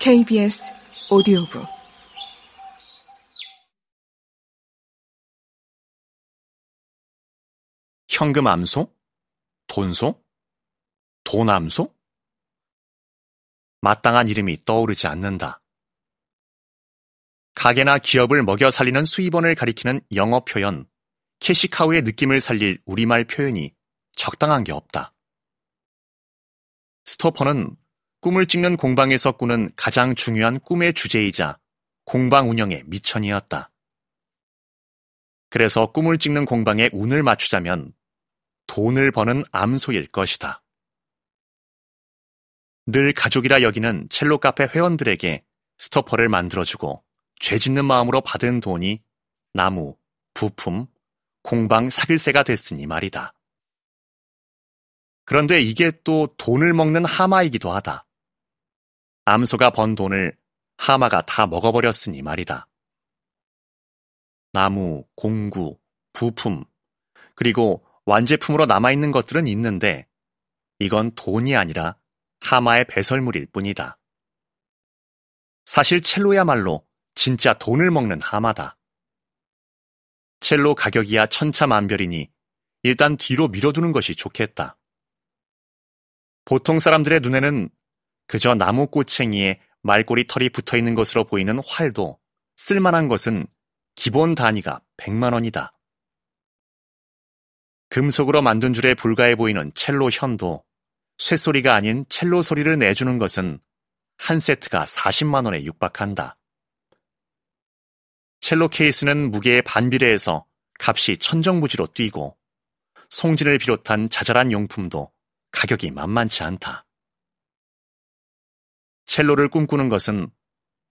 KBS 오디오북 현금 암소? 돈소? 돈암소? 마땅한 이름이 떠오르지 않는다. 가게나 기업을 먹여 살리는 수입원을 가리키는 영어 표현, 캐시카우의 느낌을 살릴 우리말 표현이 적당한 게 없다. 스토퍼는 꿈을 찍는 공방에서 꾸는 가장 중요한 꿈의 주제이자 공방 운영의 미천이었다. 그래서 꿈을 찍는 공방에 운을 맞추자면 돈을 버는 암소일 것이다. 늘 가족이라 여기는 첼로 카페 회원들에게 스토퍼를 만들어주고 죄 짓는 마음으로 받은 돈이 나무, 부품, 공방 사길세가 됐으니 말이다. 그런데 이게 또 돈을 먹는 하마이기도 하다. 암소가 번 돈을 하마가 다 먹어버렸으니 말이다. 나무, 공구, 부품, 그리고 완제품으로 남아있는 것들은 있는데 이건 돈이 아니라 하마의 배설물일 뿐이다. 사실 첼로야말로 진짜 돈을 먹는 하마다. 첼로 가격이야 천차만별이니 일단 뒤로 밀어두는 것이 좋겠다. 보통 사람들의 눈에는 그저 나무 꼬챙이에 말꼬리 털이 붙어 있는 것으로 보이는 활도 쓸만한 것은 기본 단위가 100만 원이다. 금속으로 만든 줄에 불과해 보이는 첼로 현도 쇠소리가 아닌 첼로 소리를 내주는 것은 한 세트가 40만 원에 육박한다. 첼로 케이스는 무게에 반비례해서 값이 천정부지로 뛰고 송진을 비롯한 자잘한 용품도 가격이 만만치 않다. 첼로를 꿈꾸는 것은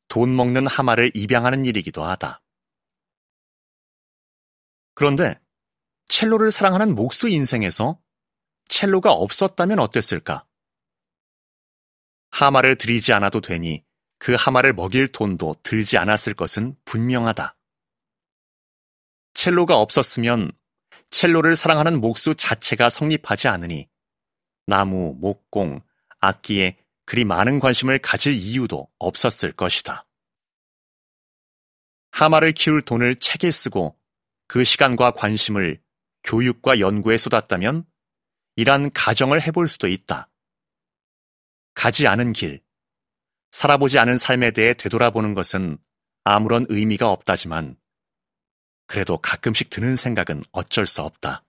돈 먹는 하마를 입양하는 일이기도 하다. 그런데 첼로를 사랑하는 목수 인생에서 첼로가 없었다면 어땠을까? 하마를 들이지 않아도 되니 그 하마를 먹일 돈도 들지 않았을 것은 분명하다. 첼로가 없었으면 첼로를 사랑하는 목수 자체가 성립하지 않으니 나무, 목공, 악기에 그리 많은 관심을 가질 이유도 없었을 것이다. 하마를 키울 돈을 책에 쓰고 그 시간과 관심을 교육과 연구에 쏟았다면 이란 가정을 해볼 수도 있다. 가지 않은 길, 살아보지 않은 삶에 대해 되돌아보는 것은 아무런 의미가 없다지만 그래도 가끔씩 드는 생각은 어쩔 수 없다.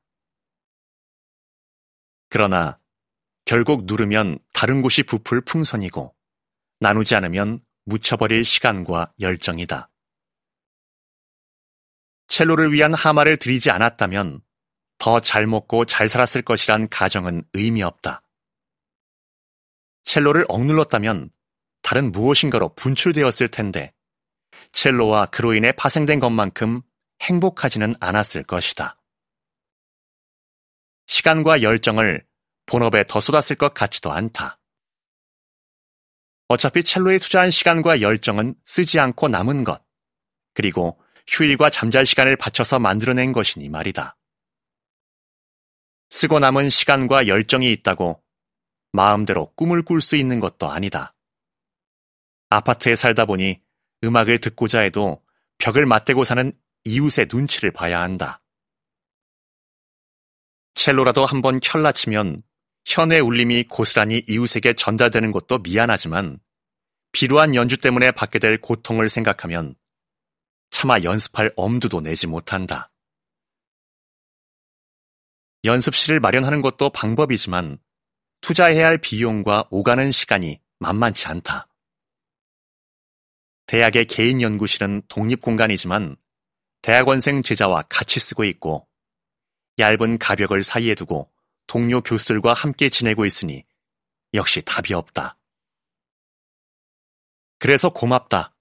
그러나 결국 누르면 다른 곳이 부풀 풍선이고 나누지 않으면 묻혀버릴 시간과 열정이다. 첼로를 위한 하마를 들이지 않았다면 더 잘 먹고 잘 살았을 것이란 가정은 의미 없다. 첼로를 억눌렀다면 다른 무엇인가로 분출되었을 텐데 첼로와 그로 인해 파생된 것만큼 행복하지는 않았을 것이다. 시간과 열정을 본업에 더 쏟았을 것 같지도 않다. 어차피 첼로에 투자한 시간과 열정은 쓰지 않고 남은 것, 그리고 휴일과 잠잘 시간을 바쳐서 만들어낸 것이니 말이다. 쓰고 남은 시간과 열정이 있다고 마음대로 꿈을 꿀 수 있는 것도 아니다. 아파트에 살다 보니 음악을 듣고자 해도 벽을 맞대고 사는 이웃의 눈치를 봐야 한다. 첼로라도 한번 켤라치면 현의 울림이 고스란히 이웃에게 전달되는 것도 미안하지만 비루한 연주 때문에 받게 될 고통을 생각하면 차마 연습할 엄두도 내지 못한다. 연습실을 마련하는 것도 방법이지만 투자해야 할 비용과 오가는 시간이 만만치 않다. 대학의 개인 연구실은 독립 공간이지만 대학원생 제자와 같이 쓰고 있고 얇은 가벽을 사이에 두고 동료 교수들과 함께 지내고 있으니 역시 답이 없다. 그래서 고맙다.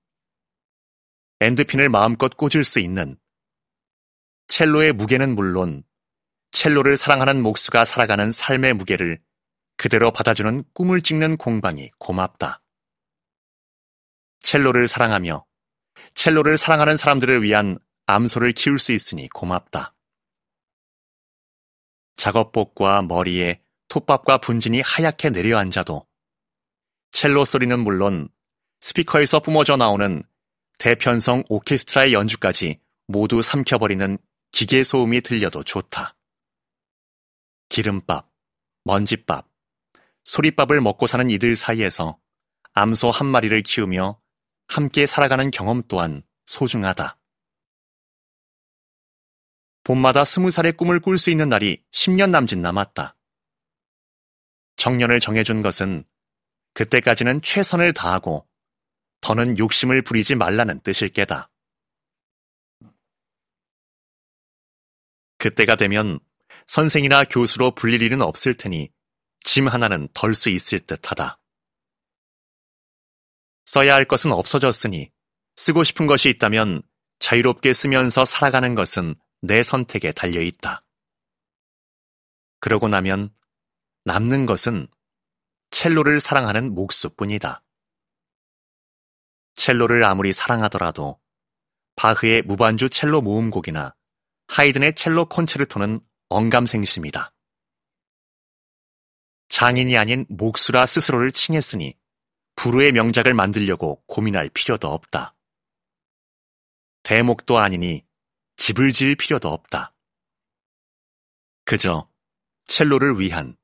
엔드핀을 마음껏 꽂을 수 있는 첼로의 무게는 물론 첼로를 사랑하는 목수가 살아가는 삶의 무게를 그대로 받아주는 꿈을 찍는 공방이 고맙다. 첼로를 사랑하며 첼로를 사랑하는 사람들을 위한 암소를 키울 수 있으니 고맙다. 작업복과 머리에 톱밥과 분진이 하얗게 내려앉아도 첼로 소리는 물론 스피커에서 뿜어져 나오는 대편성 오케스트라의 연주까지 모두 삼켜버리는 기계 소음이 들려도 좋다. 기름밥, 먼지밥, 소리밥을 먹고 사는 이들 사이에서 암소 한 마리를 키우며 함께 살아가는 경험 또한 소중하다. 봄마다 스무 살의 꿈을 꿀 수 있는 날이 10년 남짓 남았다. 정년을 정해준 것은 그때까지는 최선을 다하고 더는 욕심을 부리지 말라는 뜻일 게다. 그때가 되면 선생이나 교수로 불릴 일은 없을 테니 짐 하나는 덜 수 있을 듯 하다. 써야 할 것은 없어졌으니 쓰고 싶은 것이 있다면 자유롭게 쓰면서 살아가는 것은 내 선택에 달려 있다. 그러고 나면 남는 것은 첼로를 사랑하는 목수뿐이다. 첼로를 아무리 사랑하더라도 바흐의 무반주 첼로 모음곡이나 하이든의 첼로 콘체르토는 언감생심이다. 장인이 아닌 목수라 스스로를 칭했으니 불후의 명작을 만들려고 고민할 필요도 없다. 대목도 아니니 집을 지을 필요도 없다. 그저 첼로를 위한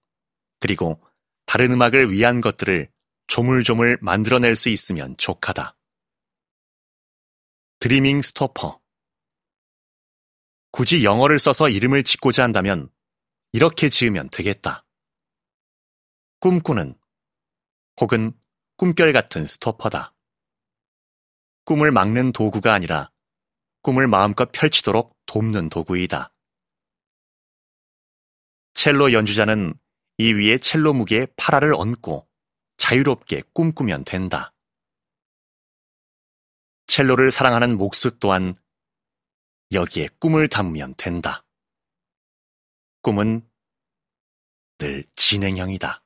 그리고 다른 음악을 위한 것들을 조물조물 만들어낼 수 있으면 족하다. 드리밍 스토퍼 굳이 영어를 써서 이름을 짓고자 한다면 이렇게 지으면 되겠다. 꿈꾸는 혹은 꿈결 같은 스토퍼다. 꿈을 막는 도구가 아니라 꿈을 마음껏 펼치도록 돕는 도구이다. 첼로 연주자는 이 위에 첼로 무게에 파라를 얹고 자유롭게 꿈꾸면 된다. 첼로를 사랑하는 목수 또한 여기에 꿈을 담으면 된다. 꿈은 늘 진행형이다.